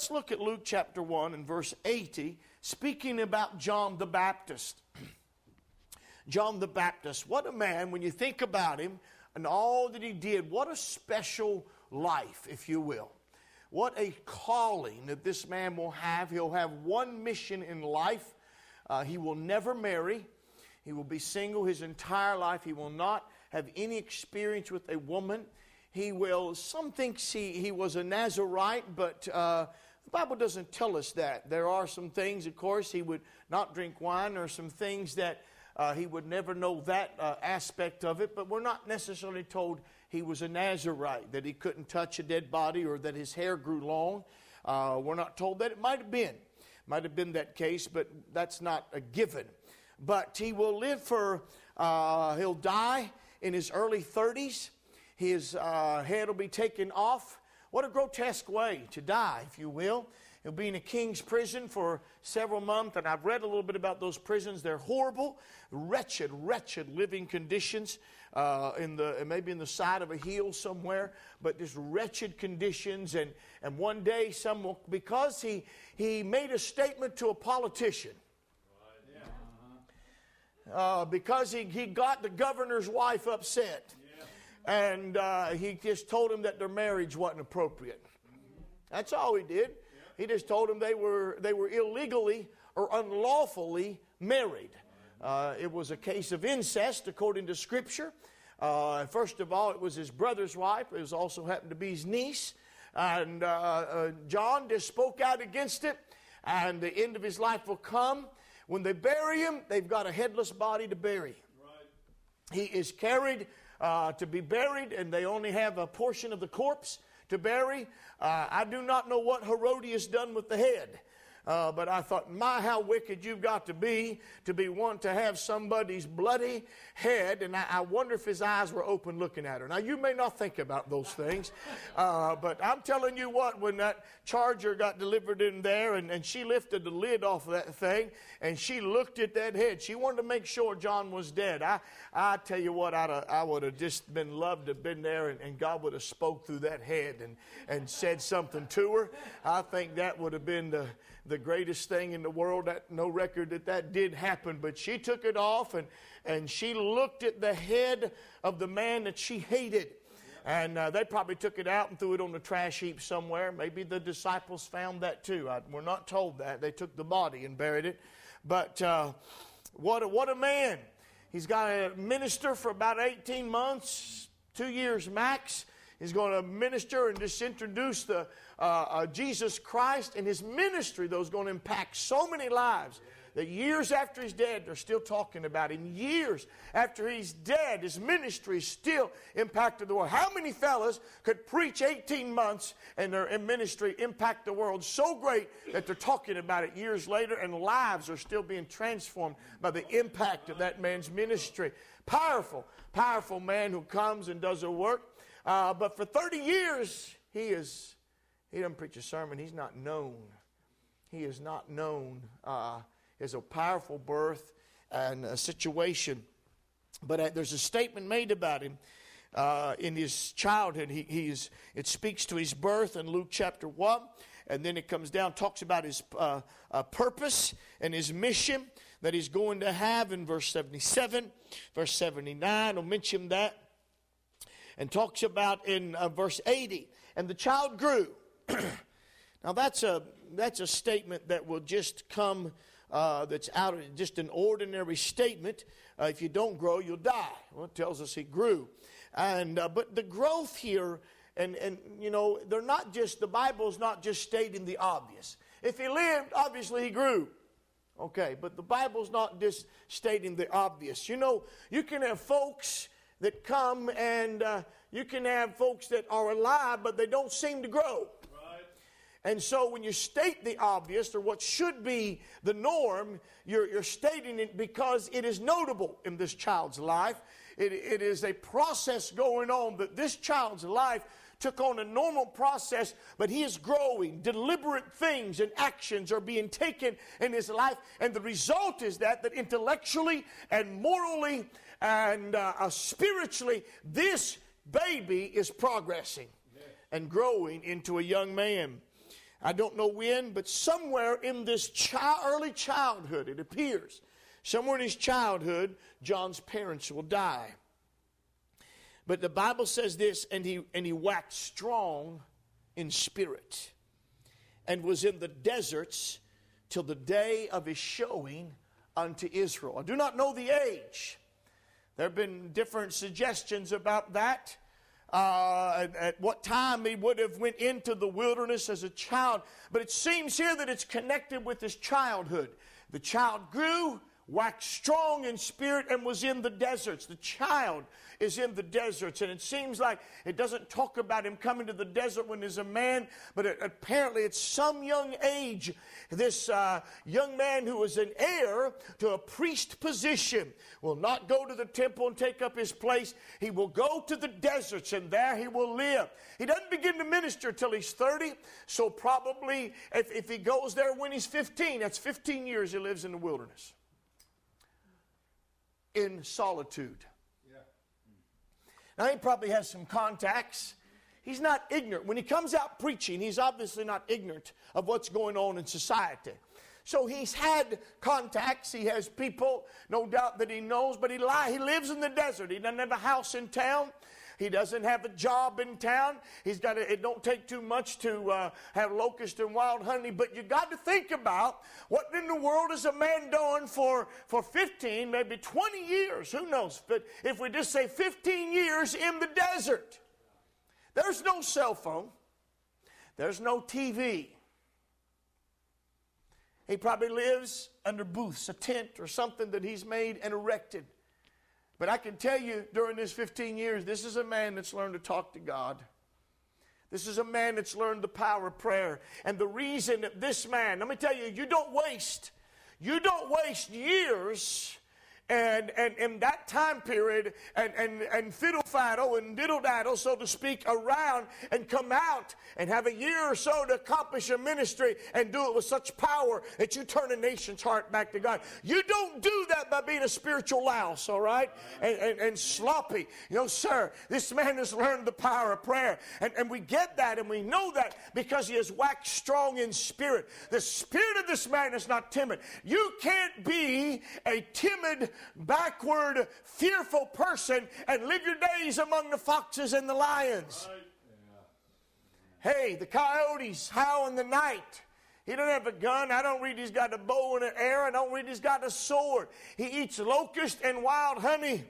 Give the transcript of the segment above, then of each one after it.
let's look at Luke chapter 1 and verse 80, speaking about John the Baptist. John the Baptist, what a man, when you think about him and all that he did, what a special life, if you will. What a calling that this man will have. He'll have one mission in life. Uh, he will never marry. He will be single his entire life. He will not have any experience with a woman. He will, some think he, he was a Nazarite, but uh, the Bible doesn't tell us that. There are some things, of course, he would not drink wine, or some things that uh, he would never know that uh, aspect of it, but we're not necessarily told he was a Nazarite, that he couldn't touch a dead body or that his hair grew long. Uh, we're not told that. It might have been. Might have been that case, but that's not a given. But he will live for, uh, he'll die in his early 30s. His uh, head will be taken off. What a grotesque way to die, if you will. He'll be in a king's prison for several months, and I've read a little bit about those prisons. They're horrible, wretched, wretched living conditions. Uh, in the maybe in the side of a hill somewhere, but just wretched conditions. And and one day, some because he he made a statement to a politician. Uh, because he, he got the governor's wife upset. And uh, he just told him that their marriage wasn't appropriate. That's all he did. He just told them they were, they were illegally or unlawfully married. Uh, it was a case of incest according to Scripture. Uh, first of all, it was his brother's wife. It was also happened to be his niece. And uh, uh, John just spoke out against it. And the end of his life will come. When they bury him, they've got a headless body to bury. Right. He is carried uh, to be buried, and they only have a portion of the corpse to bury. Uh, I do not know what Herodias done with the head. Uh, but I thought, my, how wicked you've got to be to be one to have somebody's bloody head. And I, I, wonder if his eyes were open looking at her. Now, you may not think about those things, uh, but I'm telling you what, when that charger got delivered in there and, and she lifted the lid off of that thing and she looked at that head, she wanted to make sure John was dead. I, I tell you what, I'd, I would have just been loved to have been there and, and God would have spoke through that head and, and said something to her. I think that would have been the the greatest thing in the world. That, no record that that did happen. But she took it off and, and she looked at the head of the man that she hated. And uh, they probably took it out and threw it on the trash heap somewhere. Maybe the disciples found that too. I, we're not told that. They took the body and buried it. But uh, what, a, what a man. He's got a minister for about 18 months, two years max. He's going to minister and just introduce the, uh, uh, Jesus Christ and his ministry, though, is going to impact so many lives that years after he's dead, they're still talking about him. Years after he's dead, his ministry still impacted the world. How many fellas could preach 18 months and their ministry impact the world so great that they're talking about it years later and lives are still being transformed by the impact of that man's ministry? Powerful, powerful man who comes and does a work. Uh, but for 30 years, he is he doesn't preach a sermon. He's not known. He is not known uh, as a powerful birth and a situation. But uh, there's a statement made about him uh, in his childhood. He, he's, it speaks to his birth in Luke chapter 1. And then it comes down, talks about his uh, uh, purpose and his mission that he's going to have in verse 77. Verse 79 I'll mention that. And talks about in uh, verse 80. And the child grew now that's a that's a statement that will just come uh, that's out of just an ordinary statement. Uh, if you don't grow, you'll die. Well, it tells us he grew, and uh, but the growth here, and and you know, they're not just the Bible's not just stating the obvious. If he lived, obviously he grew. Okay, but the Bible's not just stating the obvious. You know, you can have folks that come and uh, you can have folks that are alive, but they don't seem to grow. And so when you state the obvious or what should be the norm, you're, you're stating it because it is notable in this child's life. It, it is a process going on that this child's life took on a normal process, but he is growing. Deliberate things and actions are being taken in his life, and the result is that that intellectually and morally and uh, uh, spiritually, this baby is progressing and growing into a young man. I don't know when, but somewhere in this early childhood, it appears, somewhere in his childhood, John's parents will die. But the Bible says this, and he, and he waxed strong in spirit and was in the deserts till the day of his showing unto Israel. I do not know the age. There have been different suggestions about that. Uh, at, at, what time he would have went into the wilderness as a child. But it seems here that it's connected with his childhood. The child grew waxed strong in spirit and was in the deserts the child is in the deserts. And it seems like it doesn't talk about him coming to the desert when he's a man, but it, apparently at some young age. This uh, young man who is an heir to a priest position will not go to the temple and take up his place. He will go to the deserts and there he will live. He doesn't begin to minister till he's 30, so probably if, if he goes there when he's 15, that's 15 years he lives in the wilderness in solitude. Now, he probably has some contacts. He's not ignorant. When he comes out preaching, he's obviously not ignorant of what's going on in society. So he's had contacts. He has people, no doubt that he knows, but he, li- he lives in the desert. He doesn't have a house in town. He doesn't have a job in town. He's got to, it don't take too much to uh, have locust and wild honey. But you got to think about what in the world is a man doing for, for 15, maybe 20 years. Who knows? But if we just say 15 years in the desert, there's no cell phone. There's no TV. He probably lives under booths, a tent or something that he's made and erected. But I can tell you during this 15 years, this is a man that's learned to talk to God. This is a man that's learned the power of prayer. And the reason that this man, let me tell you, you don't waste, you don't waste years and, and in that time period and, and, and fiddle faddle and diddle daddle, so to speak, around and come out and have a year or so to accomplish a ministry and do it with such power that you turn a nation's heart back to God. You don't do that by being a spiritual louse, all right? And, and, and sloppy. You know, sir, this man has learned the power of prayer. And, and we get that and we know that because he has waxed strong in spirit. The spirit of this man is not timid. You can't be a timid backward, fearful person and live your days among the foxes and the lions. Hey, the coyotes howl in the night. He doesn't have a gun. I don't read he's got a bow and an arrow. I don't read he's got a sword. He eats locust and wild honey.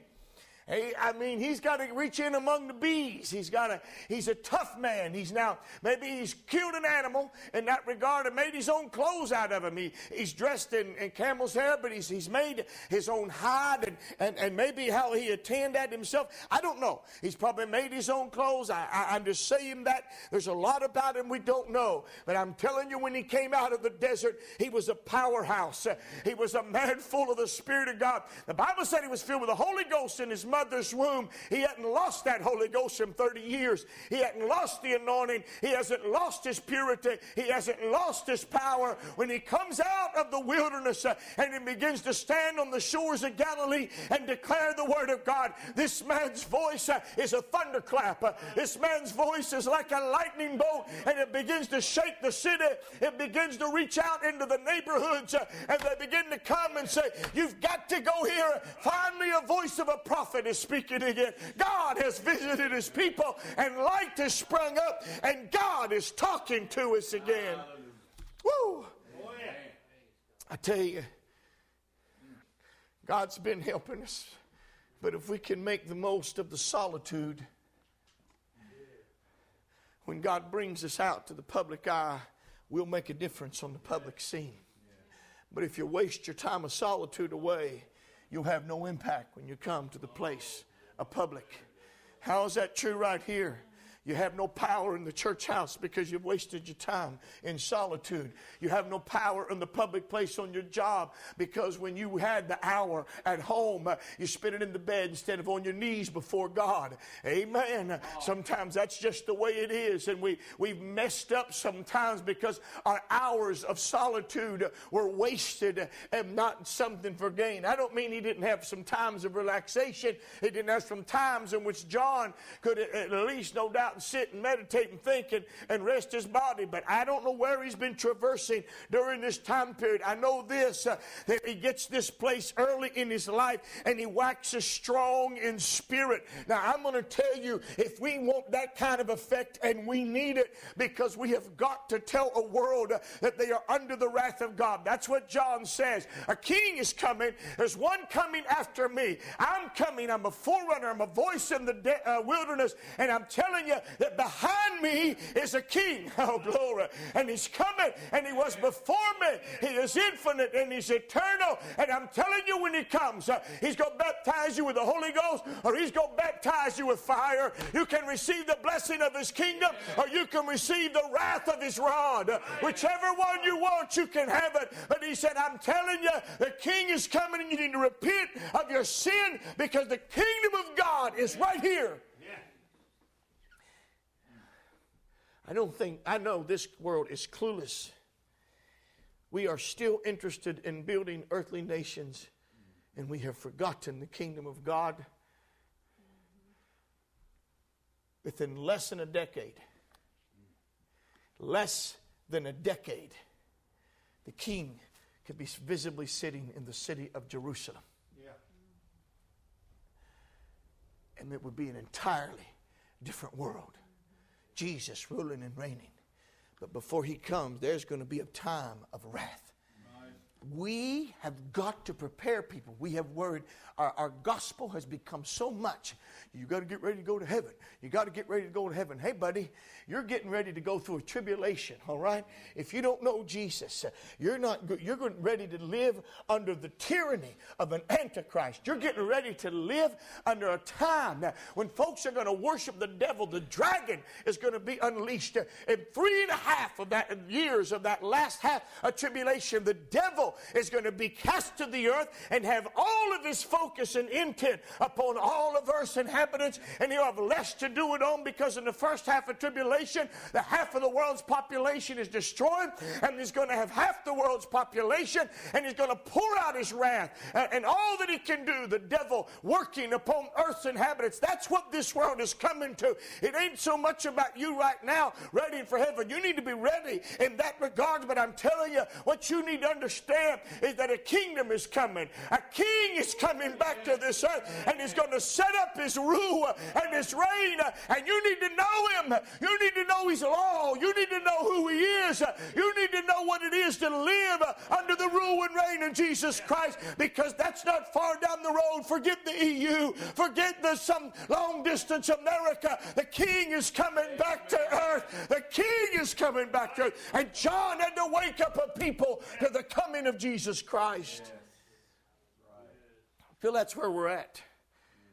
I mean, he's got to reach in among the bees. He's got a, he's a tough man. He's now, maybe he's killed an animal in that regard and made his own clothes out of him. He, he's dressed in, in camel's hair, but he's, he's made his own hide and, and, and maybe how he attained that himself. I don't know. He's probably made his own clothes. I, I, I'm just saying that. There's a lot about him we don't know. But I'm telling you, when he came out of the desert, he was a powerhouse. He was a man full of the Spirit of God. The Bible said he was filled with the Holy Ghost in his mother's womb. He hadn't lost that Holy Ghost in 30 years. He hadn't lost the anointing. He hasn't lost his purity. He hasn't lost his power. When he comes out of the wilderness uh, and he begins to stand on the shores of Galilee and declare the word of God, this man's voice uh, is a thunderclap. Uh, this man's voice is like a lightning bolt and it begins to shake the city. It begins to reach out into the neighborhoods and they begin to come and say, You've got to go here. Find me a voice of a prophet is speaking again. God has visited his people and light has sprung up and God is talking to us again. Woo! I tell you, God's been helping us. But if we can make the most of the solitude, when God brings us out to the public eye, we'll make a difference on the public scene. But if you waste your time of solitude away, you'll have no impact when you come to the place of public. How is that true right here? You have no power in the church house because you've wasted your time in solitude. You have no power in the public place on your job because when you had the hour at home, uh, you spent it in the bed instead of on your knees before God. Amen. Sometimes that's just the way it is. And we, we've messed up sometimes because our hours of solitude were wasted and not something for gain. I don't mean he didn't have some times of relaxation. He didn't have some times in which John could at least, no doubt, and sit and meditate and think and, and rest his body. But I don't know where he's been traversing during this time period. I know this uh, that he gets this place early in his life and he waxes strong in spirit. Now, I'm going to tell you if we want that kind of effect, and we need it because we have got to tell a world uh, that they are under the wrath of God. That's what John says. A king is coming. There's one coming after me. I'm coming. I'm a forerunner. I'm a voice in the de- uh, wilderness. And I'm telling you that behind me is a king. Oh, glory. And he's coming. And he was before me. He is infinite and he's eternal. And I'm telling you when he comes, uh, he's going to baptize you with the Holy Ghost or he's going to baptize you with fire. You can receive the blessing of his kingdom or you can receive the wrath of his rod. Whichever one you want, you can have it. But he said, I'm telling you, the king is coming and you need to repent of your sin because the kingdom of God is right here. I don't think, I know this world is clueless. We are still interested in building earthly nations, and we have forgotten the kingdom of God. Within less than a decade, less than a decade, the king could be visibly sitting in the city of Jerusalem. Yeah. And it would be an entirely different world. Jesus ruling and reigning. But before he comes, there's going to be a time of wrath. We have got to prepare people. We have worried. Our, our gospel has become so much. You got to get ready to go to heaven. You got to get ready to go to heaven. Hey, buddy, you're getting ready to go through a tribulation. All right. If you don't know Jesus, you're not. You're getting ready to live under the tyranny of an antichrist. You're getting ready to live under a time when folks are going to worship the devil. The dragon is going to be unleashed. In three and a half of that years of that last half of tribulation, the devil is going to be cast to the earth and have all of his focus and intent upon all of earth's inhabitants, and he'll have less to do it on because in the first half of tribulation, the half of the world's population is destroyed, and he's going to have half the world's population, and he's going to pour out his wrath and, all that he can do, the devil working upon earth's inhabitants. That's what this world is coming to. It ain't so much about you right now ready for heaven. You need to be ready in that regard, but I'm telling you, what you need to understand is that a kingdom is coming. A king is coming back to this earth and he's going to set up his rule and his reign. And you need to know him. You need to know his law. You need to know who he is. You need to know what it is to live under the rule and reign of Jesus Christ because that's not far down the road. Forget the EU. Forget the some long distance America. The king is coming back to earth. The king is coming back to earth. And John had to wake up a people to the coming of Jesus Christ. I feel that's where we're at.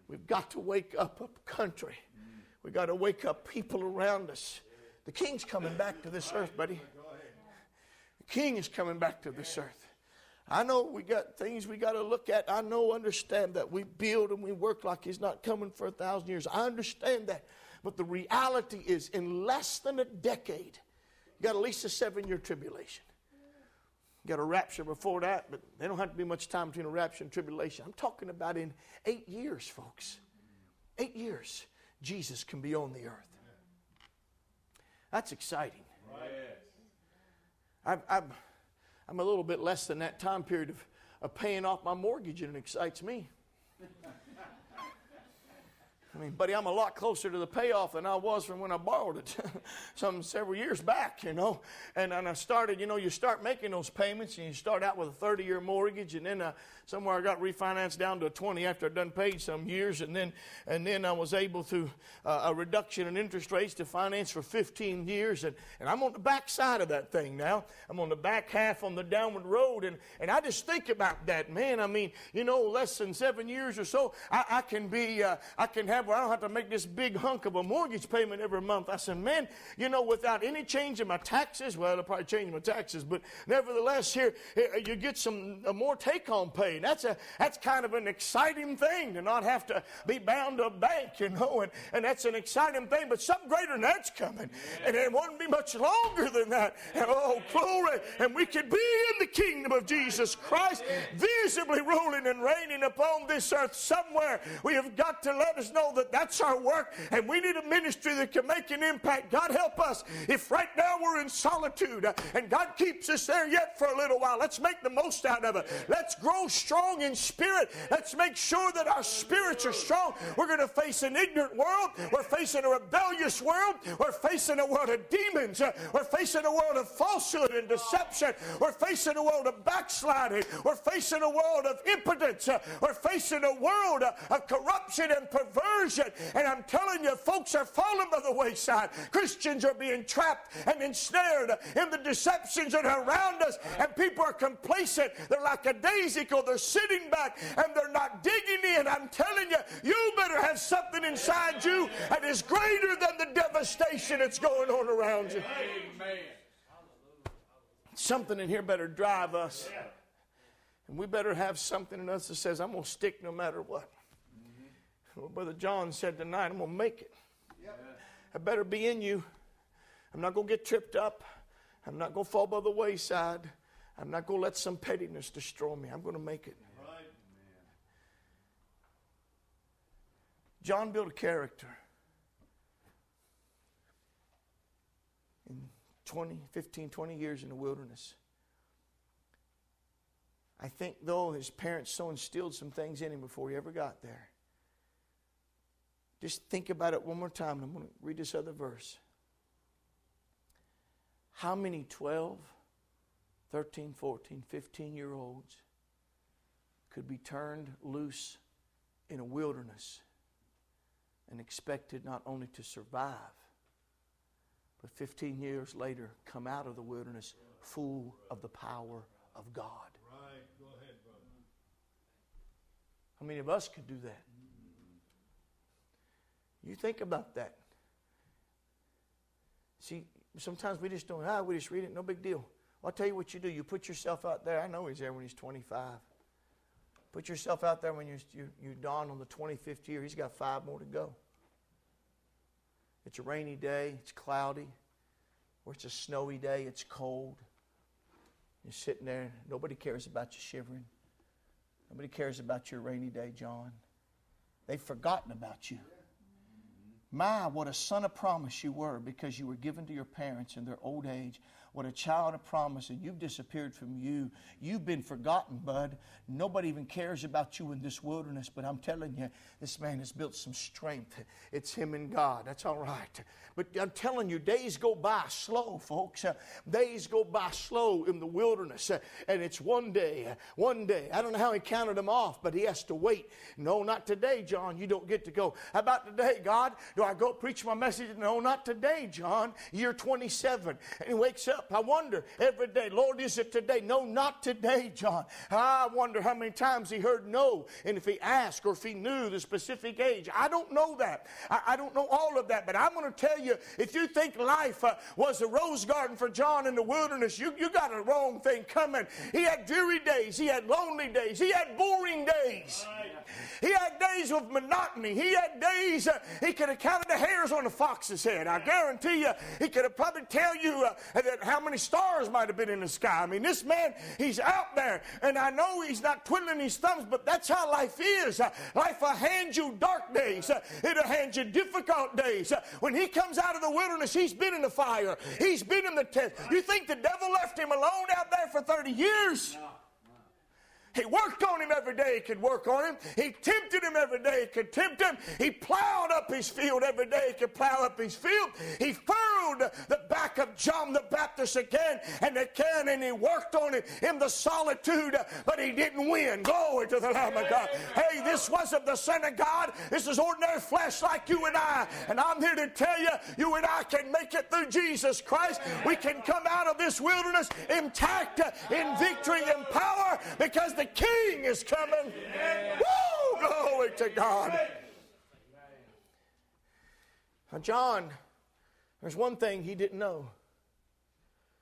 We've got to wake up a country. We've got to wake up people around us. The king's coming back to this earth, buddy. The king is coming back to this earth. I know we got things we got to look at. I know, understand that we build and we work like he's not coming for a thousand years. I understand that. But the reality is, in less than a decade, you got at least a seven year tribulation got a rapture before that, but they don't have to be much time between a rapture and tribulation. I'm talking about in eight years, folks. Eight years, Jesus can be on the earth. That's exciting. I'm, I'm, I'm a little bit less than that time period of, of paying off my mortgage, and it excites me. I mean, buddy, I'm a lot closer to the payoff than I was from when I borrowed it some several years back, you know. And, and I started, you know, you start making those payments and you start out with a 30 year mortgage and then uh, somewhere I got refinanced down to a 20 after I'd done paid some years, and then and then I was able to uh, a reduction in interest rates to finance for 15 years, and, and I'm on the back side of that thing now. I'm on the back half on the downward road, and and I just think about that, man. I mean, you know, less than seven years or so, I, I can be, uh, I can have, where I don't have to make this big hunk of a mortgage payment every month. I said, man, you know, without any change in my taxes, well, it'll probably change my taxes, but nevertheless, here you get some more take-home pay that's a that's kind of an exciting thing to not have to be bound to a bank, you know, and, and that's an exciting thing. But something greater than that's coming, and it won't be much longer than that. And, oh, glory! And we could be in the kingdom of Jesus Christ, visibly ruling and reigning upon this earth somewhere. We have got to let us know that that's our work and we need a ministry that can make an impact. God help us if right now we're in solitude uh, and God keeps us there yet for a little while. Let's make the most out of it. Let's grow strong in spirit. Let's make sure that our spirits are strong. We're going to face an ignorant world. We're facing a rebellious world. We're facing a world of demons. We're facing a world of falsehood and deception. We're facing a world of backsliding. We're facing a world of impotence. We're facing a world of corruption and perversion. And I'm telling you, folks are falling by the wayside. Christians are being trapped and ensnared in the deceptions that are around us. And people are complacent. They're like a. They're sitting back and they're not digging in. I'm telling you, you better have something inside you that is greater than the devastation that's going on around you. Amen. Something in here better drive us. And we better have something in us that says, I'm going to stick no matter what. Mm-hmm. Well, Brother John said tonight, I'm going to make it. Yep. I better be in you. I'm not going to get tripped up. I'm not going to fall by the wayside. I'm not going to let some pettiness destroy me. I'm going to make it. Right. John built a character. In 20, 15, 20 years in the wilderness. I think, though, his parents so instilled some things in him before he ever got there. Just think about it one more time. I'm going to read this other verse. How many 12, 13, 14, 15 year olds could be turned loose in a wilderness and expected not only to survive, but 15 years later come out of the wilderness full of the power of God? Right. Go ahead, brother. How many of us could do that? You think about that. See, sometimes we just don't, ah, we just read it, no big deal. I'll tell you what you do. You put yourself out there. I know he's there when he's 25. Put yourself out there when you, you, you dawn on the 25th year. He's got five more to go. It's a rainy day, it's cloudy, or it's a snowy day, it's cold. You're sitting there, nobody cares about you shivering. Nobody cares about your rainy day, John. They've forgotten about you. My, what a son of promise you were because you were given to your parents in their old age what a child of promise, and you've disappeared from you. You've been forgotten, bud. Nobody even cares about you in this wilderness, but I'm telling you, this man has built some strength. It's him and God. That's all right. But I'm telling you, days go by slow, folks. Uh, days go by slow in the wilderness. Uh, and it's one day, uh, one day. I don't know how he counted them off, but he has to wait. No, not today, John. You don't get to go. How about today, God? Do I go preach my message? No, not today, John. Year 27. And he wakes up I wonder every day, Lord, is it today? No, not today, John. I wonder how many times he heard no, and if he asked or if he knew the specific age. I don't know that. I, I don't know all of that, but I'm going to tell you if you think life uh, was a rose garden for John in the wilderness, you, you got a wrong thing coming. He had dreary days, he had lonely days, he had boring days. He had days of monotony. He had days uh, he could have counted the hairs on a fox's head. I guarantee you, he could have probably tell you uh, that how many stars might have been in the sky. I mean, this man, he's out there, and I know he's not twiddling his thumbs, but that's how life is. Uh, life will hand you dark days. Uh, it'll hand you difficult days. Uh, when he comes out of the wilderness, he's been in the fire. He's been in the test. You think the devil left him alone out there for 30 years? No. He worked on him every day he could work on him. He tempted him every day he could tempt him. He plowed up his field every day he could plow up his field. He furrowed the back of John the Baptist again and again, and he worked on him in the solitude, but he didn't win. Glory to the Lamb of God. Hey, this wasn't the Son of God. This is ordinary flesh like you and I. And I'm here to tell you, you and I can make it through Jesus Christ. We can come out of this wilderness intact in victory and power because the King is coming. Woo! Glory to God. Now, John, there's one thing he didn't know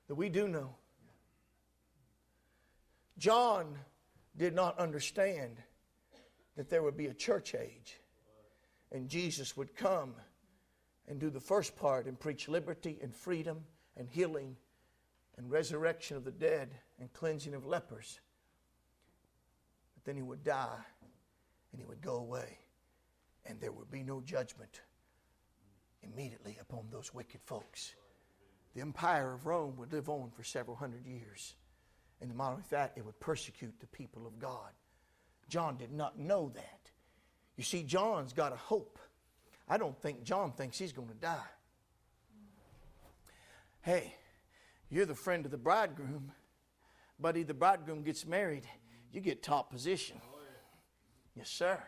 that we do know. John did not understand that there would be a church age and Jesus would come and do the first part and preach liberty and freedom and healing and resurrection of the dead and cleansing of lepers then he would die and he would go away. and there would be no judgment immediately upon those wicked folks. The empire of Rome would live on for several hundred years. And the model of that, it would persecute the people of God. John did not know that. You see, John's got a hope. I don't think John thinks he's going to die. Hey, you're the friend of the bridegroom. Buddy, the bridegroom gets married, you get top position. Oh, yes, sir.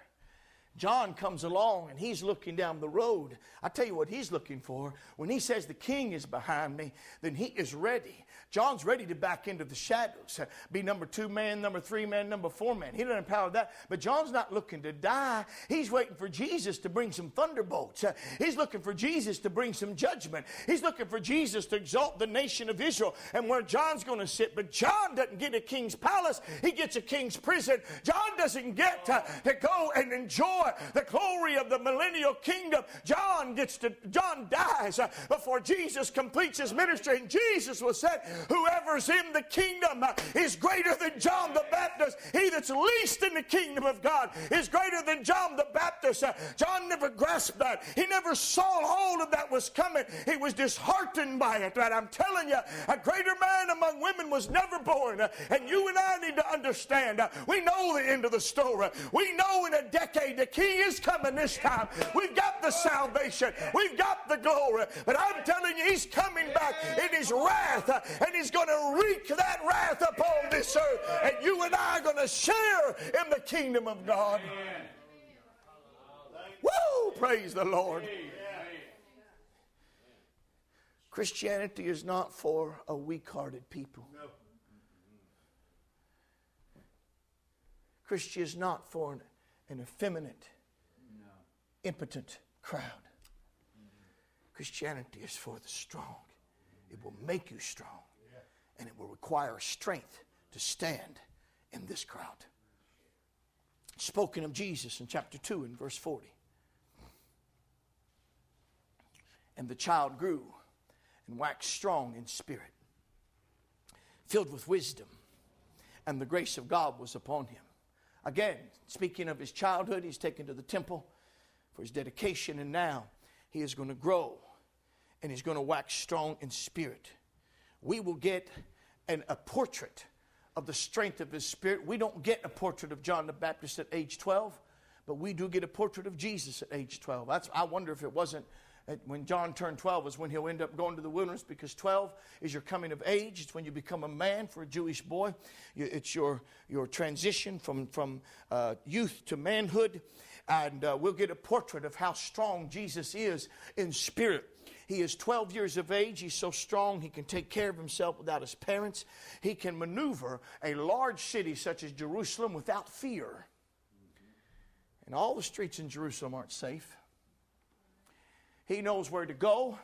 John comes along and he's looking down the road. I tell you what he's looking for. When he says the king is behind me, then he is ready. John's ready to back into the shadows, uh, be number two man, number three man, number four man. He doesn't empower that. But John's not looking to die. He's waiting for Jesus to bring some thunderbolts. Uh, he's looking for Jesus to bring some judgment. He's looking for Jesus to exalt the nation of Israel and where John's going to sit. But John doesn't get a king's palace, he gets a king's prison. John doesn't get to, to go and enjoy the glory of the millennial kingdom. John gets to, John dies before Jesus completes his ministry. And Jesus was said, Whoever's in the kingdom uh, is greater than John the Baptist. He that's least in the kingdom of God is greater than John the Baptist. Uh, John never grasped that. He never saw hold of that was coming. He was disheartened by it. But I'm telling you, a greater man among women was never born. Uh, and you and I need to understand. We know the end of the story. We know in a decade the king is coming this time. We've got the salvation. We've got the glory. But I'm telling you, he's coming back in his wrath uh, and he's going to wreak that wrath upon this earth. And you and I are going to share in the kingdom of God. Woo! Praise the Lord. Christianity is not for a weak hearted people. Christianity is not for an, an effeminate, impotent crowd. Mm-hmm. Christianity is for the strong. It will make you strong and it will require strength to stand in this crowd. Spoken of Jesus in chapter 2 and verse 40. And the child grew and waxed strong in spirit, filled with wisdom, and the grace of God was upon him. Again, speaking of his childhood, he's taken to the temple for his dedication, and now he is going to grow and he's going to wax strong in spirit we will get an, a portrait of the strength of his spirit. We don't get a portrait of John the Baptist at age 12, but we do get a portrait of Jesus at age 12. That's, I wonder if it wasn't when John turned 12 is when he'll end up going to the wilderness because 12 is your coming of age. It's when you become a man for a Jewish boy. It's your, your transition from, from uh, youth to manhood. And uh, we'll get a portrait of how strong Jesus is in spirit. He is 12 years of age. He's so strong he can take care of himself without his parents. He can maneuver a large city such as Jerusalem without fear. And all the streets in Jerusalem aren't safe. He knows where to go.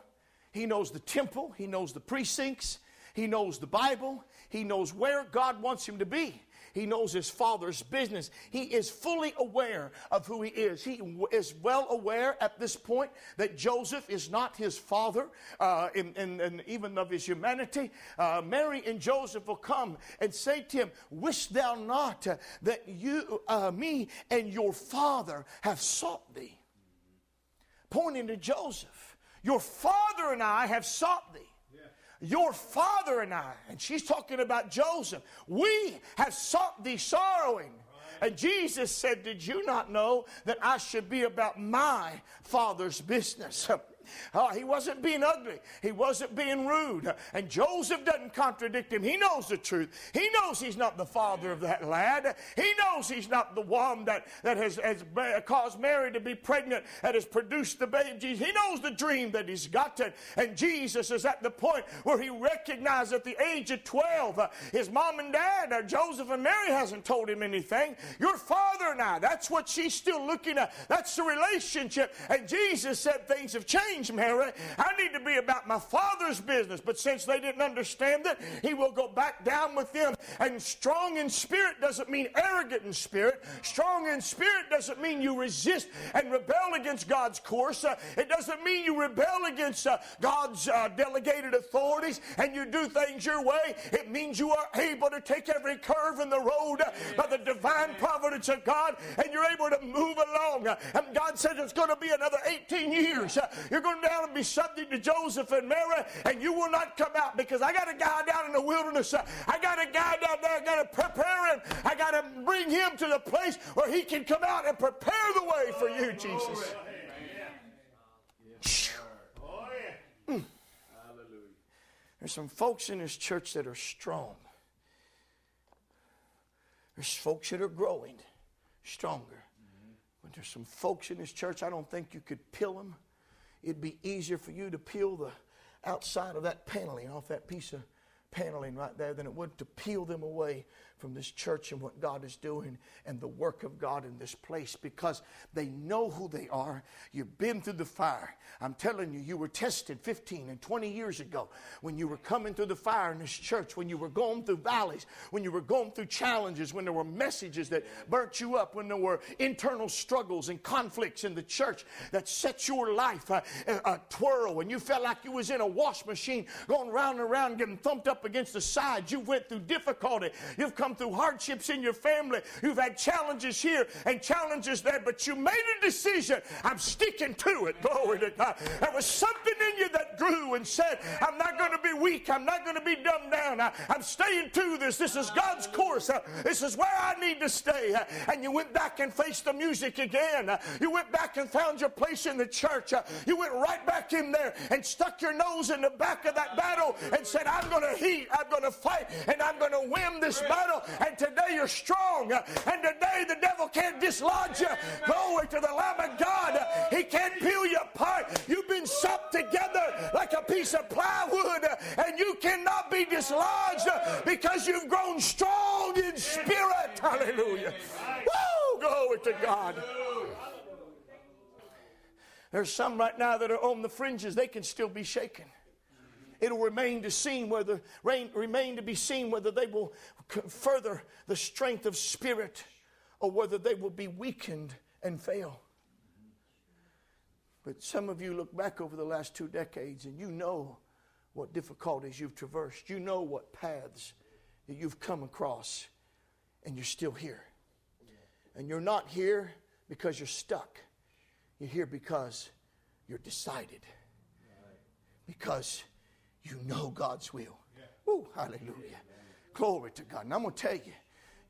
He knows the temple. He knows the precincts. He knows the Bible. He knows where God wants him to be. He knows his father's business. He is fully aware of who he is. He is well aware at this point that Joseph is not his father, uh, in, in, in, even of his humanity. Uh, Mary and Joseph will come and say to him, Wish thou not that you, uh, me, and your father have sought thee? Pointing to Joseph. Your father and I have sought thee. Your father and I, and she's talking about Joseph, we have sought thee sorrowing. And Jesus said, Did you not know that I should be about my father's business? Oh, he wasn't being ugly. He wasn't being rude. And Joseph doesn't contradict him. He knows the truth. He knows he's not the father of that lad. He knows he's not the one that, that has, has caused Mary to be pregnant and has produced the baby Jesus. He knows the dream that he's gotten. And Jesus is at the point where he recognized at the age of 12, uh, his mom and dad, uh, Joseph and Mary, hasn't told him anything. Your father and I, that's what she's still looking at. That's the relationship. And Jesus said things have changed change, Mary. I need to be about my Father's business. But since they didn't understand it, he will go back down with them. And strong in spirit doesn't mean arrogant in spirit. Strong in spirit doesn't mean you resist and rebel against God's course. Uh, it doesn't mean you rebel against uh, God's uh, delegated authorities and you do things your way. It means you are able to take every curve in the road uh, by the divine providence of God and you're able to move along. Uh, and God said it's going to be another 18 years. Uh, you're going down and be subject to Joseph and Mary and you will not come out because I got a guy down in the wilderness. I got a guy down there. I got to prepare him. I got to bring him to the place where he can come out and prepare the way for you, Jesus. There's some folks in this church that are strong. There's folks that are growing stronger. But there's some folks in this church, I don't think you could peel them. It'd be easier for you to peel the outside of that paneling off that piece of paneling right there than it would to peel them away from this church and what God is doing and the work of God in this place because they know who they are. You've been through the fire. I'm telling you, you were tested 15 and 20 years ago when you were coming through the fire in this church, when you were going through valleys, when you were going through challenges, when there were messages that burnt you up, when there were internal struggles and conflicts in the church that set your life a, a, a twirl, and you felt like you was in a wash machine going round and round getting thumped up against the sides. You went through difficulty. You've come through hardships in your family. You've had challenges here and challenges there, but you made a decision. I'm sticking to it. Glory to God. There was something in you that grew and said, I'm not going to be weak. I'm not going to be dumbed down. I, am staying to this. This is God's course. Uh, this is where I need to stay. Uh, and you went back and faced the music again. Uh, you went back and found your place in the church. You went right back in there and stuck your nose in the back of that battle and said, I'm going to heat. I'm going to fight. And I'm going to win this battle. And today you're strong. And today the devil can't dislodge you. Glory to the Lamb of God. He can't peel you apart. You've been sucked together like a piece of plywood. And you cannot be dislodged because you've grown strong in spirit. Hallelujah. Woo! Glory to God. There's some right now that are on the fringes, they can still be shaken. It'll remain to seen whether remain to be seen whether they will further the strength of spirit or whether they will be weakened and fail. But some of you look back over the last two decades and you know what difficulties you've traversed. You know what paths that you've come across, and you're still here. And you're not here because you're stuck. You're here because you're decided. Because you know God's will. Oh, hallelujah. Glory to God. And I'm going to tell you,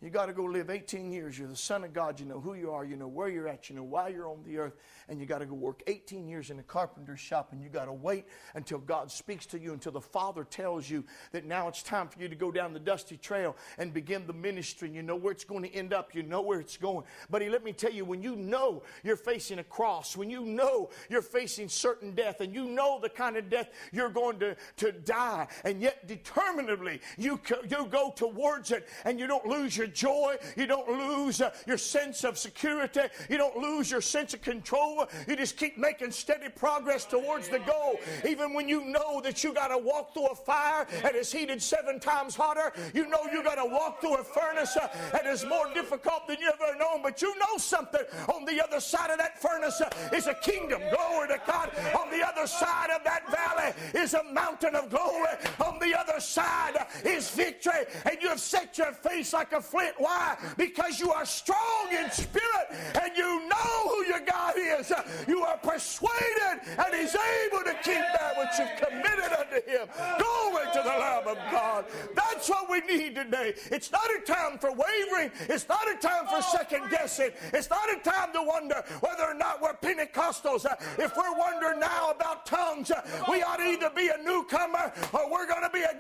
you got to go live 18 years. You're the Son of God. You know who you are. You know where you're at. You know why you're on the earth. And you got to go work 18 years in a carpenter's shop. And you got to wait until God speaks to you, until the Father tells you that now it's time for you to go down the dusty trail and begin the ministry. You know where it's going to end up. You know where it's going. But he, let me tell you, when you know you're facing a cross, when you know you're facing certain death, and you know the kind of death you're going to, to die, and yet determinedly you, you go towards it and you don't lose your joy. You don't lose uh, your sense of security. You don't lose your sense of control. You just keep making steady progress towards the goal. Even when you know that you got to walk through a fire that is heated seven times hotter, you know you got to walk through a furnace uh, that is more difficult than you ever known. But you know something on the other side of that furnace uh, is a kingdom. Glory to God. On the other side of that valley is a mountain of glory. On the other side is victory. And you have set your face like a flint Why? Because you are strong in spirit and you know who your God is. You are persuaded and He's able to keep that which you've committed unto Him. Glory to the Lamb of God. That's what we need today. It's not a time for wavering. It's not a time for second guessing. It's not a time to wonder whether or not we're Pentecostals. If we're wondering now about tongues, we ought to either be a newcomer or we're going to be a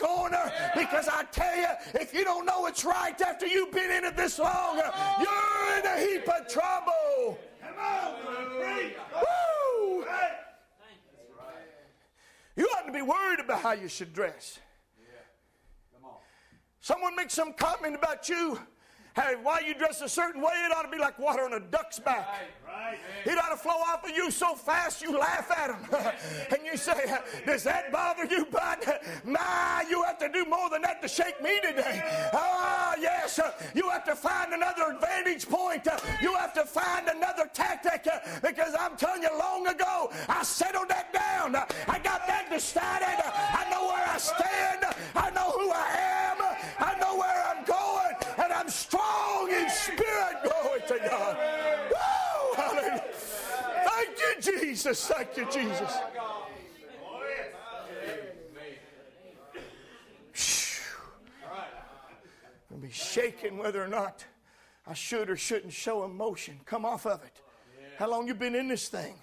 you don't know it's right. After you've been in it this long, you're in a heap of trouble. Woo! You ought to be worried about how you should dress. Someone makes some comment about you, Hey, why you dress a certain way, it ought to be like water on a duck's back. Right, right. It ought to flow off of you so fast you laugh at him. and you say, Does that bother you, bud? Nah, you have to do more than that to shake me today. Ah, yes. Uh, you have to find another advantage point. Uh, you have to find another tactic uh, because I'm telling you, long ago, I settled that down. I got that decided. I know where I stand. I know who I am. I know where I'm going. And I'm strong in spirit. Glory to God. Woo! Hallelujah. Thank you, Jesus. Thank you, Jesus. I'll be shaking whether or not I should or shouldn't show emotion. Come off of it. How long you been in this thing?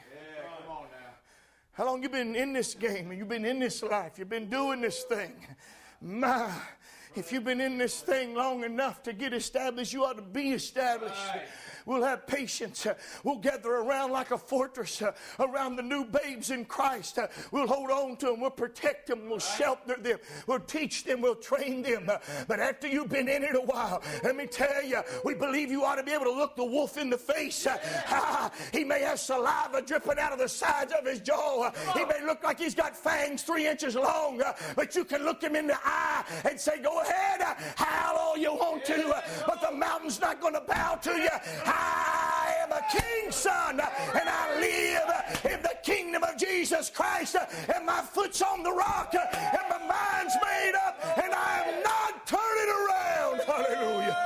How long you been in this game? And you've been in this life. You've been doing this thing. My, if you've been in this thing long enough to get established, you ought to be established. We'll have patience. We'll gather around like a fortress around the new babes in Christ. We'll hold on to them. We'll protect them. We'll shelter them. We'll teach them. We'll train them. But after you've been in it a while, let me tell you, we believe you ought to be able to look the wolf in the face. He may have saliva dripping out of the sides of his jaw. He may look like he's got fangs three inches long, but you can look him in the eye and say, Go ahead, howl all you want to, but the mountain's not going to bow to you. I am a king's son, and I live in the kingdom of Jesus Christ, and my foot's on the rock, and my mind's made up, and I am not turning around. Hallelujah.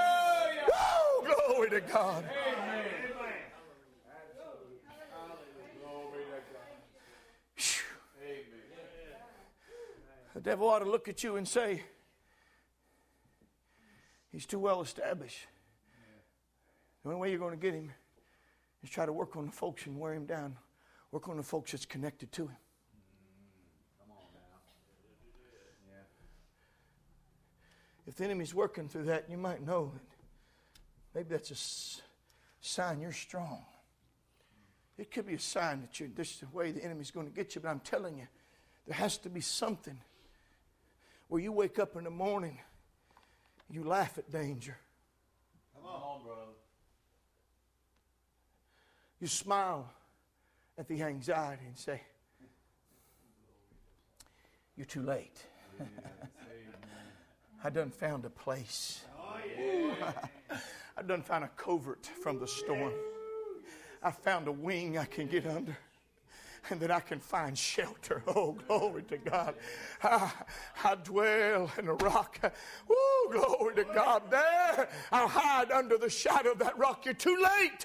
Woo! Glory to God. The devil ought to look at you and say, He's too well established. The only way you're going to get him is try to work on the folks and wear him down. Work on the folks that's connected to him. If the enemy's working through that, you might know that maybe that's a sign you're strong. It could be a sign that you're, this is the way the enemy's going to get you, but I'm telling you, there has to be something where you wake up in the morning, you laugh at danger. Come on, brother. You smile at the anxiety and say, You're too late. I done found a place. I done found a covert from the storm. I found a wing I can get under and that I can find shelter. Oh, glory to God. I, I dwell in a rock. Oh, glory to God. There, I'll hide under the shadow of that rock. You're too late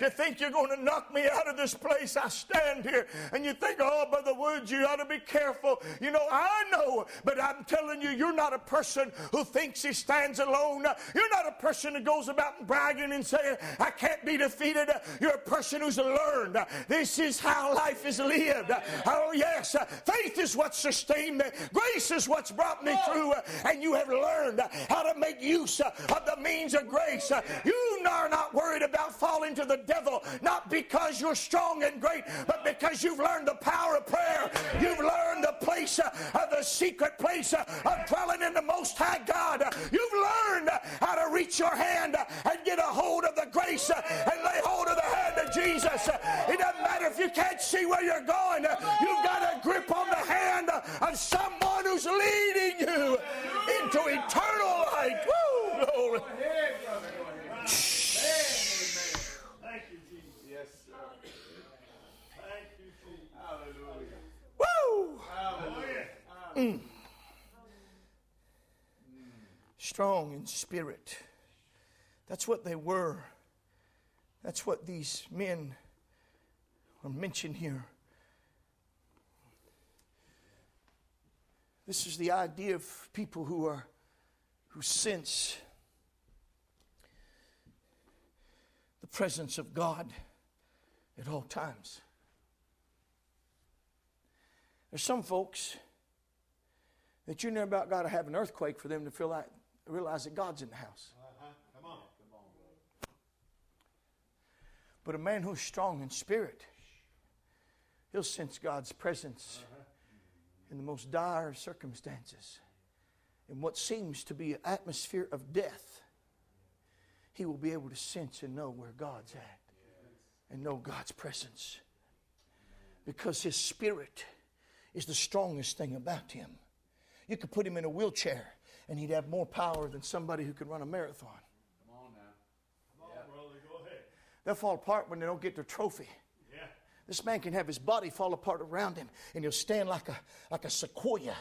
to think you're going to knock me out of this place. I stand here and you think, oh, Brother Woods, you ought to be careful. You know, I know, but I'm telling you, you're not a person who thinks he stands alone. You're not a person who goes about bragging and saying, I can't be defeated. You're a person who's learned. This is how life is lived. Oh, yes. Uh, faith is what sustained me, grace is what's brought me through, uh, and you have learned uh, how to make use of the means of grace. You are not worried about falling to the devil, not because you're strong and great, but because you've learned the power of prayer. You've learned the place of the secret place of dwelling in the Most High God. You've learned how to reach your hand and get a hold of the grace and lay hold of the hand of Jesus. It doesn't matter if you can't see where you're going, you've got a grip on the hand of someone who's leading you into eternal life. Woo! Glory. Woo! Mm. Strong in spirit. That's what they were. That's what these men are mentioned here. This is the idea of people who are who sense the presence of God at all times. There's some folks that you never about got to have an earthquake for them to feel like realize that God's in the house. Uh-huh. But a man who's strong in spirit, he'll sense God's presence in the most dire of circumstances. In what seems to be an atmosphere of death, he will be able to sense and know where God's at and know God's presence. Because his spirit is the strongest thing about him. You could put him in a wheelchair and he'd have more power than somebody who could run a marathon. Come on now. Come on, brother, go ahead. They'll fall apart when they don't get their trophy. This man can have his body fall apart around him, and he'll stand like a, like a sequoia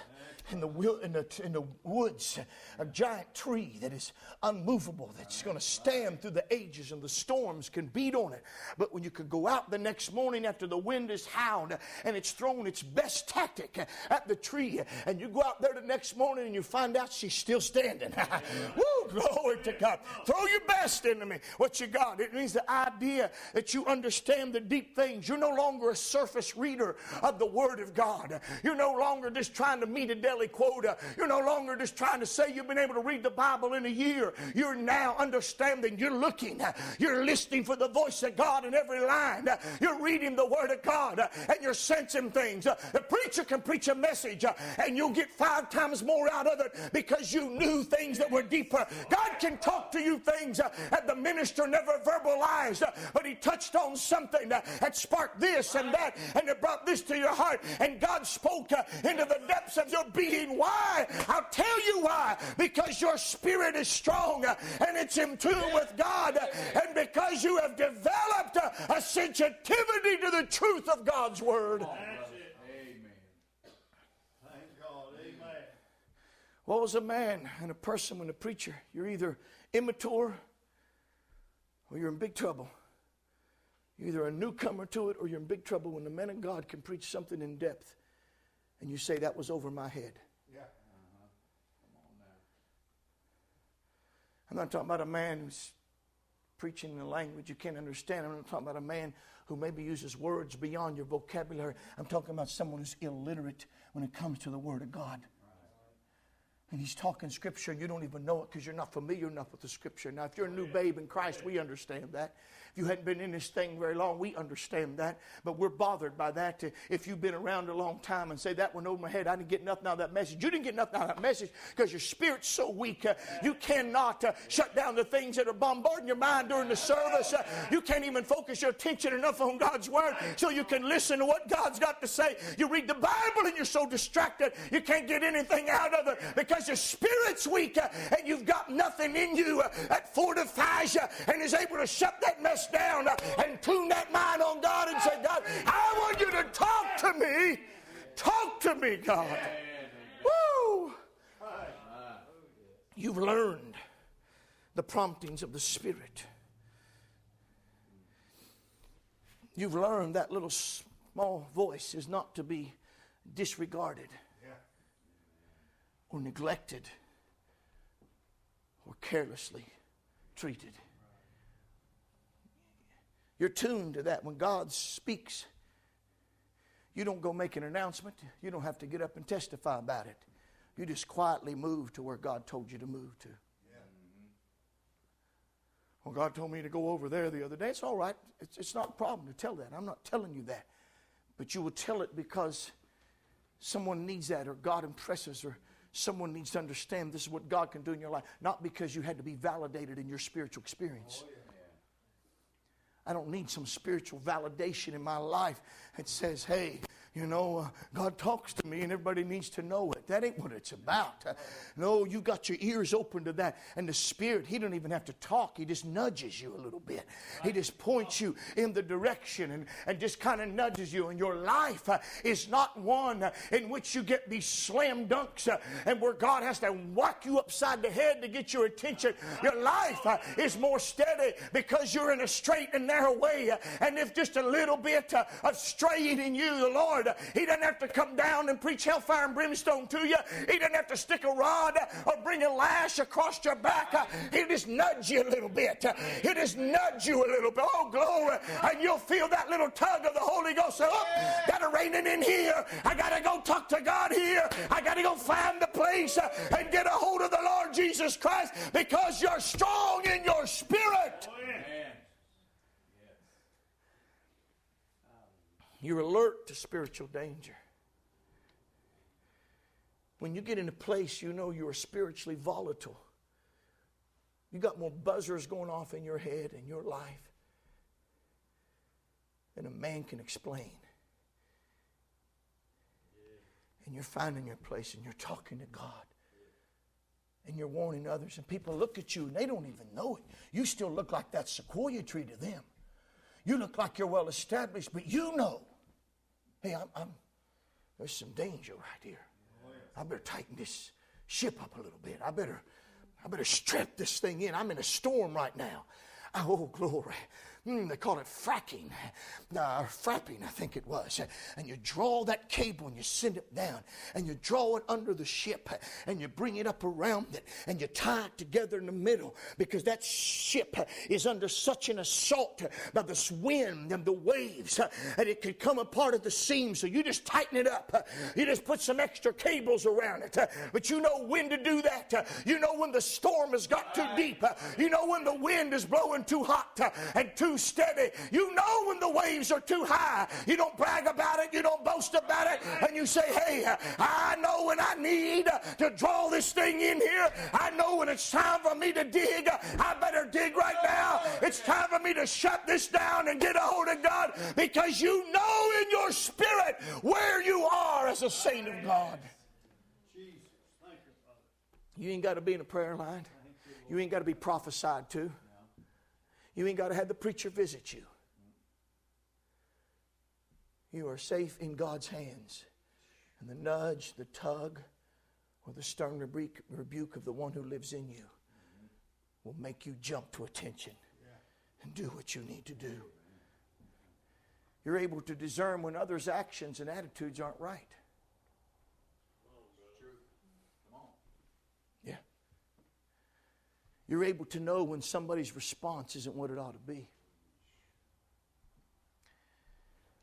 in the, in, the, in the woods, a giant tree that is unmovable, that's going to stand through the ages, and the storms can beat on it. But when you could go out the next morning after the wind has howled and it's thrown its best tactic at the tree, and you go out there the next morning and you find out she's still standing. Woo, glory to God. Throw your best into me. What you got? It means the idea that you understand the deep things. You're no longer a surface reader of the Word of God. You're no longer just trying to meet a daily quota. You're no longer just trying to say you've been able to read the Bible in a year. You're now understanding. You're looking. You're listening for the voice of God in every line. You're reading the Word of God and you're sensing things. The preacher can preach a message and you'll get five times more out of it because you knew things that were deeper. God can talk to you things that the minister never verbalized, but he touched on something that sparked this and that and it brought this to your heart. And God spoke into the depths of your being. Why? I'll tell you why. Because your spirit is strong uh, and it's in tune with God, and because you have developed a sensitivity to the truth of God's Word. That's it. Amen. Thank God. Amen. What was a man and a person when a preacher? You're either immature or you're in big trouble. You're either a newcomer to it or you're in big trouble when the man of God can preach something in depth and you say, That was over my head. Yeah. Uh-huh. I'm not talking about a man who's preaching in a language you can't understand. I'm not talking about a man who maybe uses words beyond your vocabulary. I'm talking about someone who's illiterate when it comes to the Word of God. And he's talking scripture and you don't even know it because you're not familiar enough with the scripture. Now, if you're a new oh, babe in Christ, we understand that. If you hadn't been in this thing very long, we understand that. But we're bothered by that. If you've been around a long time and say, that went over my head, I didn't get nothing out of that message. You didn't get nothing out of that message because your spirit's so weak. Uh, you cannot uh, shut down the things that are bombarding your mind during the service. Uh, you can't even focus your attention enough on God's word so you can listen to what God's got to say. You read the Bible and you're so distracted, you can't get anything out of it because your spirit's weak uh, and you've got nothing in you uh, that fortifies you and is able to shut that down and tune that mind on God and say, God, I want you to talk to me. Talk to me, God. Woo! You've learned the promptings of the Spirit. You've learned that little small voice is not to be disregarded or neglected or carelessly treated. You're tuned to that. When God speaks, you don't go make an announcement. You don't have to get up and testify about it. You just quietly move to where God told you to move to. Well, God told me to go over there the other day. It's all right. It's, it's not a problem to tell that. I'm not telling you that. But you will tell it because someone needs that, or God impresses, or someone needs to understand this is what God can do in your life. Not because you had to be validated in your spiritual experience. Oh, I don't need some spiritual validation in my life. That says, hey, you know, uh, God talks to me and everybody needs to know it. That ain't what it's about. Uh, no, you got your ears open to that. And the Spirit, He don't even have to talk. He just nudges you a little bit. He just points you in the direction and, and just kind of nudges you. And your life uh, is not one uh, in which you get these slam dunks uh, and where God has to whack you upside the head to get your attention. Your life uh, is more steady because you're in a straight and narrow way. and if just a little bit of straying in you, the Lord, He doesn't have to come down and preach hellfire and brimstone to you. He doesn't have to stick a rod or bring a lash across your back. He'll just nudge you a little bit. He'll just nudge you a little bit. Oh, glory. And you'll feel that little tug of the Holy Ghost. Say, oh, rein it in here. I got to go talk to God here. I got to go find the place and get a hold of the Lord Jesus Christ because you're strong in your spirit. Oh, yeah. You're alert to spiritual danger. When you get in a place you know you are spiritually volatile, You got more buzzers going off in your head and your life than a man can explain. And you're finding your place and you're talking to God. And you're warning others, and people look at you and they don't even know it. You still look like that sequoia tree to them. You look like you're well established, but you know, hey, I'm, I'm there's some danger right here. I better tighten this ship up a little bit. I better, I better strap this thing in. I'm in a storm right now. Oh, glory. Mm, they call it fracking, uh, frapping, I think it was. And you draw that cable and you send it down, and you draw it under the ship, and you bring it up around it, and you tie it together in the middle because that ship is under such an assault by this wind and the waves that it could come apart at the seams. So you just tighten it up. You just put some extra cables around it. But you know when to do that. You know when the storm has got too deep. You know when the wind is blowing too hot and too steady. You know when the waves are too high. You don't brag about it, you don't boast about it, and you say, Hey, I know when I need to draw this thing in here. I know when it's time for me to dig. I better dig right now. It's time for me to shut this down and get a hold of God because you know in your spirit where you are as a saint of God. You ain't got to be in a prayer line. You ain't got to be prophesied to. You ain't got to have the preacher visit you. You are safe in God's hands. And the nudge, the tug, or the stern rebuke of the one who lives in you will make you jump to attention and do what you need to do. You're able to discern when others' actions and attitudes aren't right. You're able to know when somebody's response isn't what it ought to be.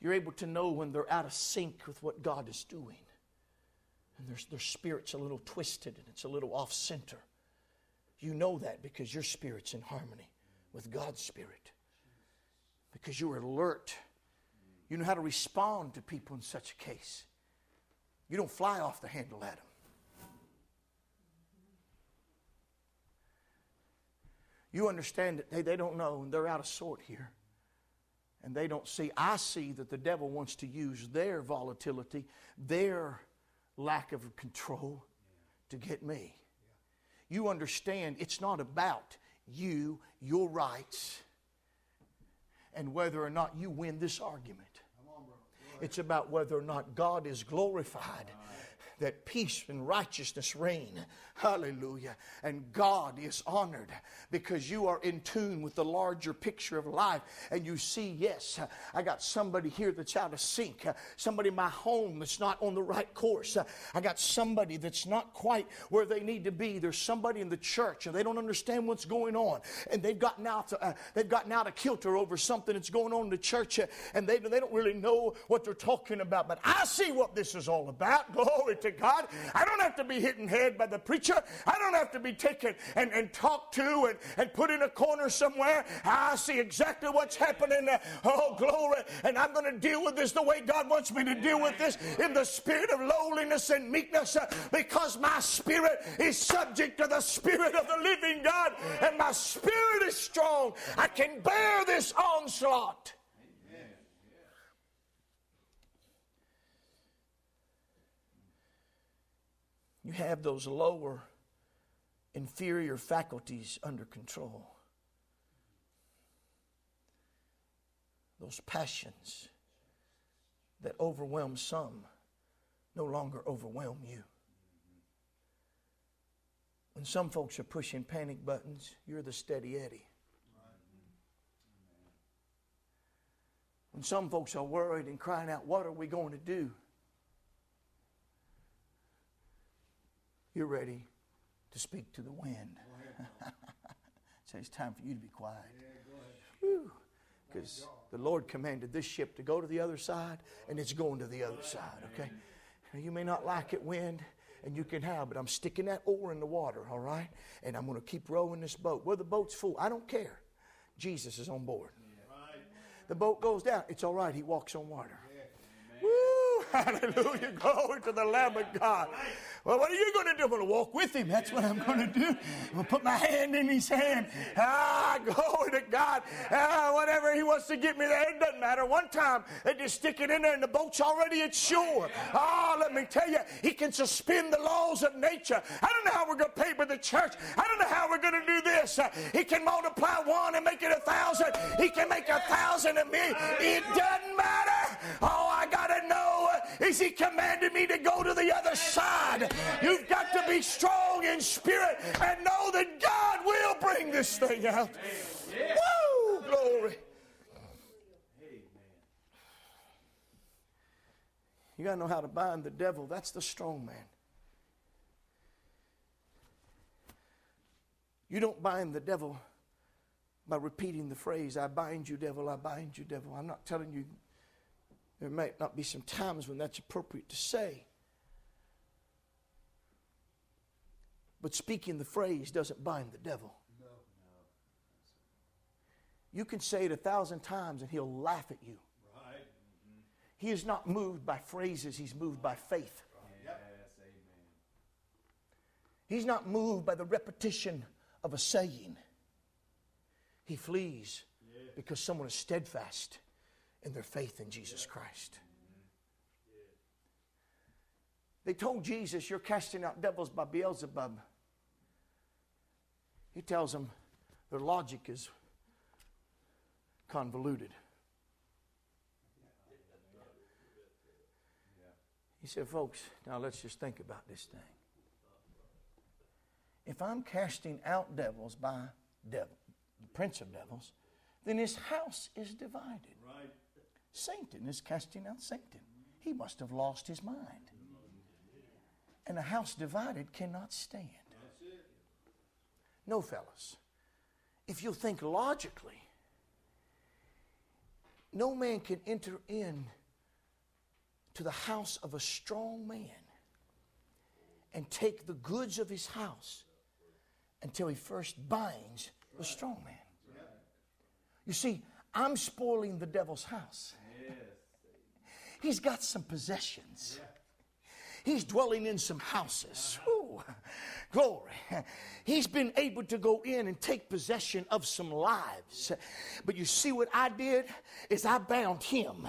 You're able to know when they're out of sync with what God is doing. And their, their spirit's a little twisted and it's a little off center. You know that because your spirit's in harmony with God's spirit. Because you're alert. You know how to respond to people in such a case. You don't fly off the handle at them. You understand that they, they don't know and they're out of sort here. And they don't see. I see that the devil wants to use their volatility, their lack of control to get me. You understand it's not about you, your rights, and whether or not you win this argument. It's about whether or not God is glorified that peace and righteousness reign. Hallelujah. And God is honored because you are in tune with the larger picture of life. And you see, yes, I got somebody here that's out of sync, somebody in my home that's not on the right course. I got somebody that's not quite where they need to be. There's somebody in the church and they don't understand what's going on. And they've gotten out, uh, they've gotten out of kilter over something that's going on in the church uh, and they, they don't really know what they're talking about. But I see what this is all about. Glory to God. I don't have to be hitting head by the preacher. I don't have to be taken and, and talked to and, and put in a corner somewhere. I see exactly what's happening. Oh, glory. And I'm going to deal with this the way God wants me to deal with this in the spirit of lowliness and meekness because my spirit is subject to the spirit of the living God and my spirit is strong. I can bear this onslaught. You have those lower, inferior faculties under control. Those passions that overwhelm some no longer overwhelm you. When some folks are pushing panic buttons, you're the steady Eddie. When some folks are worried and crying out, What are we going to do? You're ready to speak to the wind. so it's time for you to be quiet. Because the Lord commanded this ship to go to the other side, and it's going to the other side, okay? You may not like it, wind, and you can have, but I'm sticking that oar in the water, all right? And I'm going to keep rowing this boat. Well, the boat's full. I don't care. Jesus is on board. The boat goes down. It's all right. He walks on water. Woo! hallelujah. Glory to the Lamb of God. Well, what are you going to do? I'm going to walk with him. That's what I'm going to do. I'm going to put my hand in his hand. Ah, glory to God. Ah, whatever he wants to get me there, it doesn't matter. One time, they just stick it in there and the boat's already at shore. Ah, let me tell you, he can suspend the laws of nature. I don't know how we're going to pay for the church. I don't know how we're going to do this. Uh, he can multiply one and make it a thousand. He can make a thousand of me. It doesn't matter. All I got to know is he commanded me to go to the other side. You've got to be strong in spirit and know that God will bring this thing out. Woo! Glory. You got to know how to bind the devil. That's the strong man. You don't bind the devil by repeating the phrase, I bind you, devil, I bind you, devil. I'm not telling you, there might not be some times when that's appropriate to say. But speaking the phrase doesn't bind the devil. You can say it a thousand times and he'll laugh at you. He is not moved by phrases, he's moved by faith. Yes, amen. He's not moved by the repetition of a saying. He flees because someone is steadfast in their faith in Jesus Christ. They told Jesus, You're casting out devils by Beelzebub. He tells them their logic is convoluted. He said, Folks, now let's just think about this thing. If I'm casting out devils by devil, the prince of devils, then his house is divided. Right. Satan is casting out Satan. He must have lost his mind. And a house divided cannot stand. No, fellas. If you'll think logically, no man can enter in to the house of a strong man and take the goods of his house until he first binds the strong man. You see, I'm spoiling the devil's house. He's got some possessions. He's dwelling in some houses. Ooh, glory. He's been able to go in and take possession of some lives. But you see what I did is I bound him.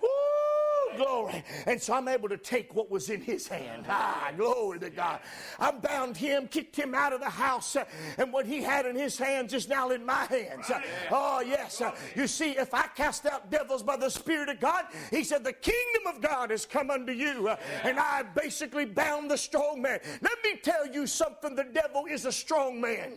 Woo, glory. And so I'm able to take what was in his hand. Ah, glory to God. I bound him, kicked him out of the house, uh, and what he had in his hands is now in my hands. Uh, Oh, yes. Uh, You see, if I cast out devils by the Spirit of God, he said, the kingdom of God has come unto you. And I basically bound the strong man. Let me tell you something the devil is a strong man.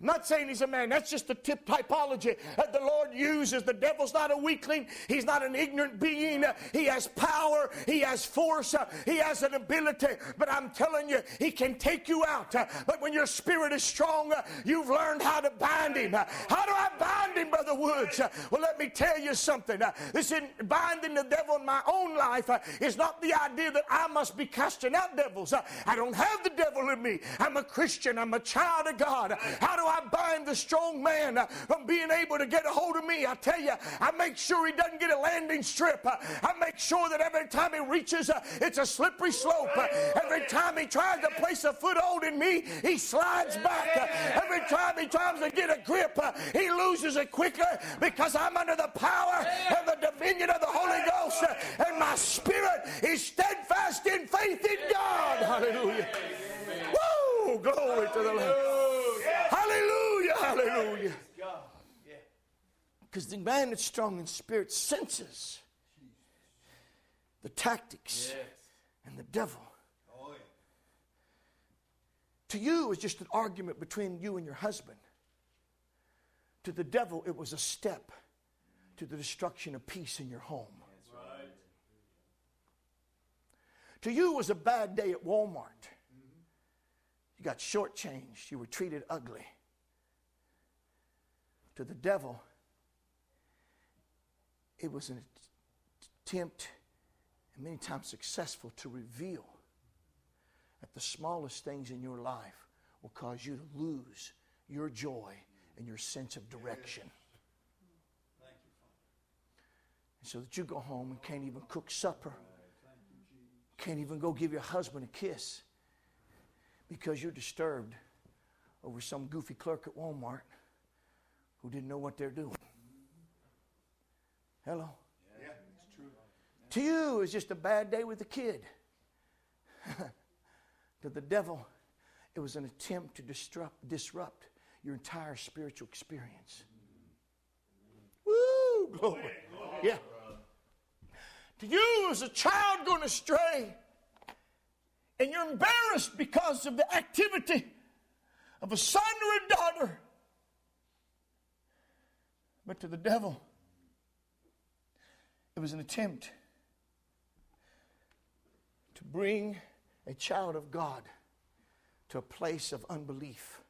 I'm not saying he's a man. That's just the tip typology that the Lord uses. The devil's not a weakling. He's not an ignorant being. Uh, he has power. He has force. Uh, he has an ability. But I'm telling you, he can take you out. But when your spirit is strong, you've learned how to bind him. How do I bind him, Brother Woods? Well, let me tell you something. This in binding the devil in my own life is not the idea that I must be casting out devils. I don't have the devil in me. I'm a Christian. I'm a child of God. How do I bind the strong man uh, from being able to get a hold of me? I tell you, I make sure he doesn't get a landing strip. Uh, I make sure that every time he reaches, uh, it's a slippery slope. Every time he tries to place a foothold in me, he slides back. Every time he tries to get a grip, he loses it quicker because I'm under the power and the dominion of the Holy Ghost, and my spirit is steadfast in faith in God. Hallelujah. Woo! Glory to the Lord. Hallelujah, hallelujah. God. Yeah. Because the man that's strong in spirit senses the tactics Yes. and the devil. Oh, yeah. To you, it's just an argument between you and your husband. To the devil, it was a step to the destruction of peace in your home. Right. To you, it was a bad day at Walmart. Mm-hmm. You got shortchanged. You were treated ugly. To the devil, it was an attempt, and many times successful, to reveal that the smallest things in your life will cause you to lose your joy and your sense of direction. Father. so that you go home and can't even cook supper, can't even go give your husband a kiss because you're disturbed over some goofy clerk at Walmart who didn't know what they're doing. Hello? Yeah, it's true. To you, it's just a bad day with a kid. to the devil, it was an attempt to disrupt, disrupt your entire spiritual experience. Woo! Glory. Yeah. To you, as a child going astray, and you're embarrassed because of the activity of a son or a daughter. But to the devil, it was an attempt to bring a child of God to a place of unbelief,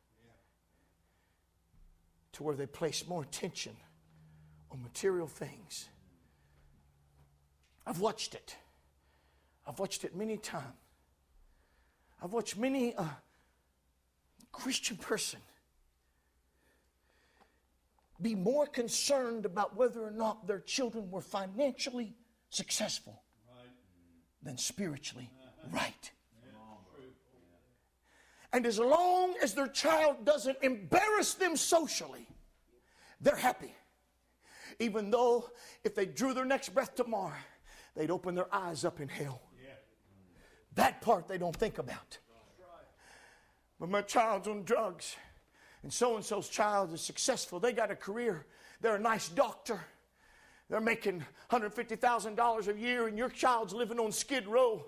to where they place more attention on material things. I've watched it. I've watched it many times. I've watched many a uh, Christian person be more concerned about whether or not their children were financially successful right. than spiritually right. And as long as their child doesn't embarrass them socially, they're happy. Even though if they drew their next breath tomorrow, they'd open their eyes up in hell. That part they don't think about. But my child's on drugs, and so and so's child is successful. They got a career, they're a nice doctor. They're making $150,000 a year, and your child's living on Skid Row.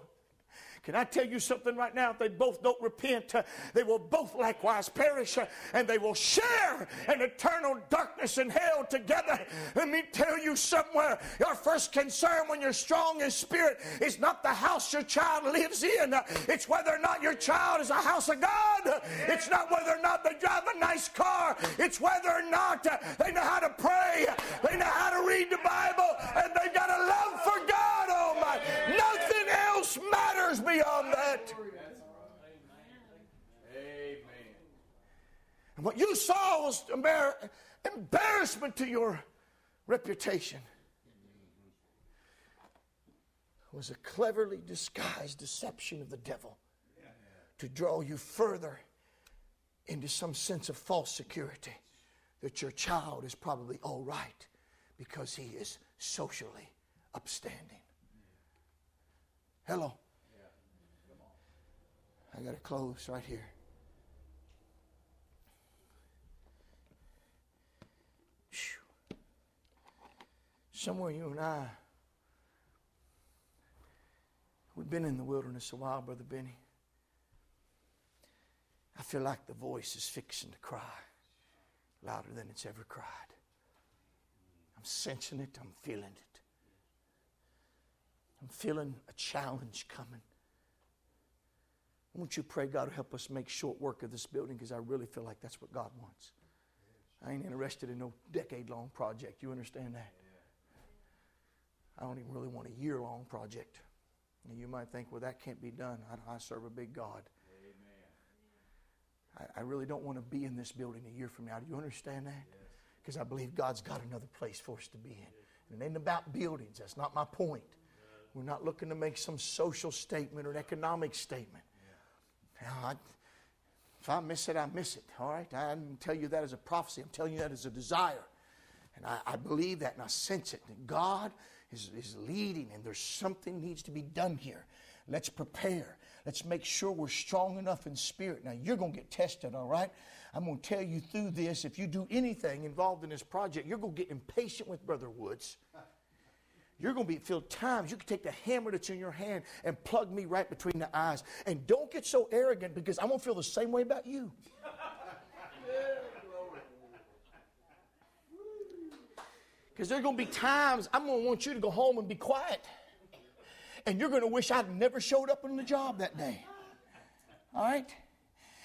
Can I tell you something right now? If they both don't repent, uh, they will both likewise perish uh, and they will share an eternal darkness in hell together. Let me tell you somewhere your first concern when you're strong in spirit is not the house your child lives in, it's whether or not your child is a house of God. It's not whether or not they drive a nice car, it's whether or not they know how to pray, they know how to read the Bible, and they've got a love for beyond that. And what you saw was embar- embarrassment to your reputation. It was a cleverly disguised deception of the devil to draw you further into some sense of false security that your child is probably all right because he is socially upstanding. Hello. I got to close right here. Somewhere you and I, we've been in the wilderness a while, Brother Benny. I feel like the voice is fixing to cry louder than it's ever cried. I'm sensing it, I'm feeling it. I'm feeling a challenge coming. I want you pray God help us make short work of this building because I really feel like that's what God wants. I ain't interested in no decade long project. You understand that? I don't even really want a year long project. And you might think, well, that can't be done. I, I serve a big God. I, I, really don't want to be in this building a year from now. Do you understand that? Because I believe God's got another place for us to be in. And it ain't about buildings. That's not my point. We're not looking to make some social statement or an economic statement. I, if I miss it, I miss it. All right? I didn't tell you that as a prophecy. I'm telling you that as a desire. And I, I believe that and I sense it. God is, is leading and there's something needs to be done here. Let's prepare. Let's make sure we're strong enough in spirit. Now, you're going to get tested, all right? I'm going to tell you through this. If you do anything involved in this project, you're going to get impatient with Brother Woods. You're going to be filled times. You can take the hammer that's in your hand and plug me right between the eyes. And don't get so arrogant because I'm going to feel the same way about you. Because there's going to be times I'm going to want you to go home and be quiet. And you're going to wish I'd never showed up on the job that day. All right?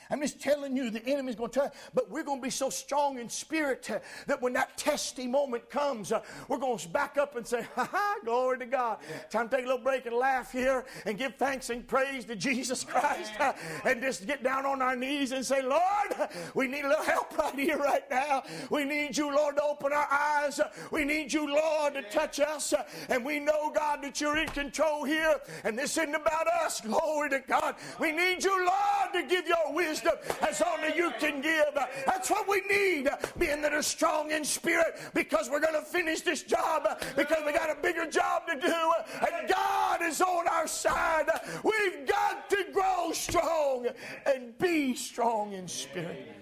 I'm just telling you, the enemy's going to try, but we're going to be so strong in spirit uh, that when that testy moment comes, uh, we're going to back up and say, ha ha, glory to God. Time to take a little break and laugh here and give thanks and praise to Jesus Christ uh, and just get down on our knees and say, Lord, we need a little help right here, right now. We need you, Lord, to open our eyes. We need you, Lord, to touch us. And we know, God, that you're in control here. And this isn't about us. Glory to God. We need you, Lord, to give your wisdom as only you can give. That's what we need, being that are strong in spirit, because we're going to finish this job, because we got a bigger job to do. And God is on our side. We've got to grow strong and be strong in spirit.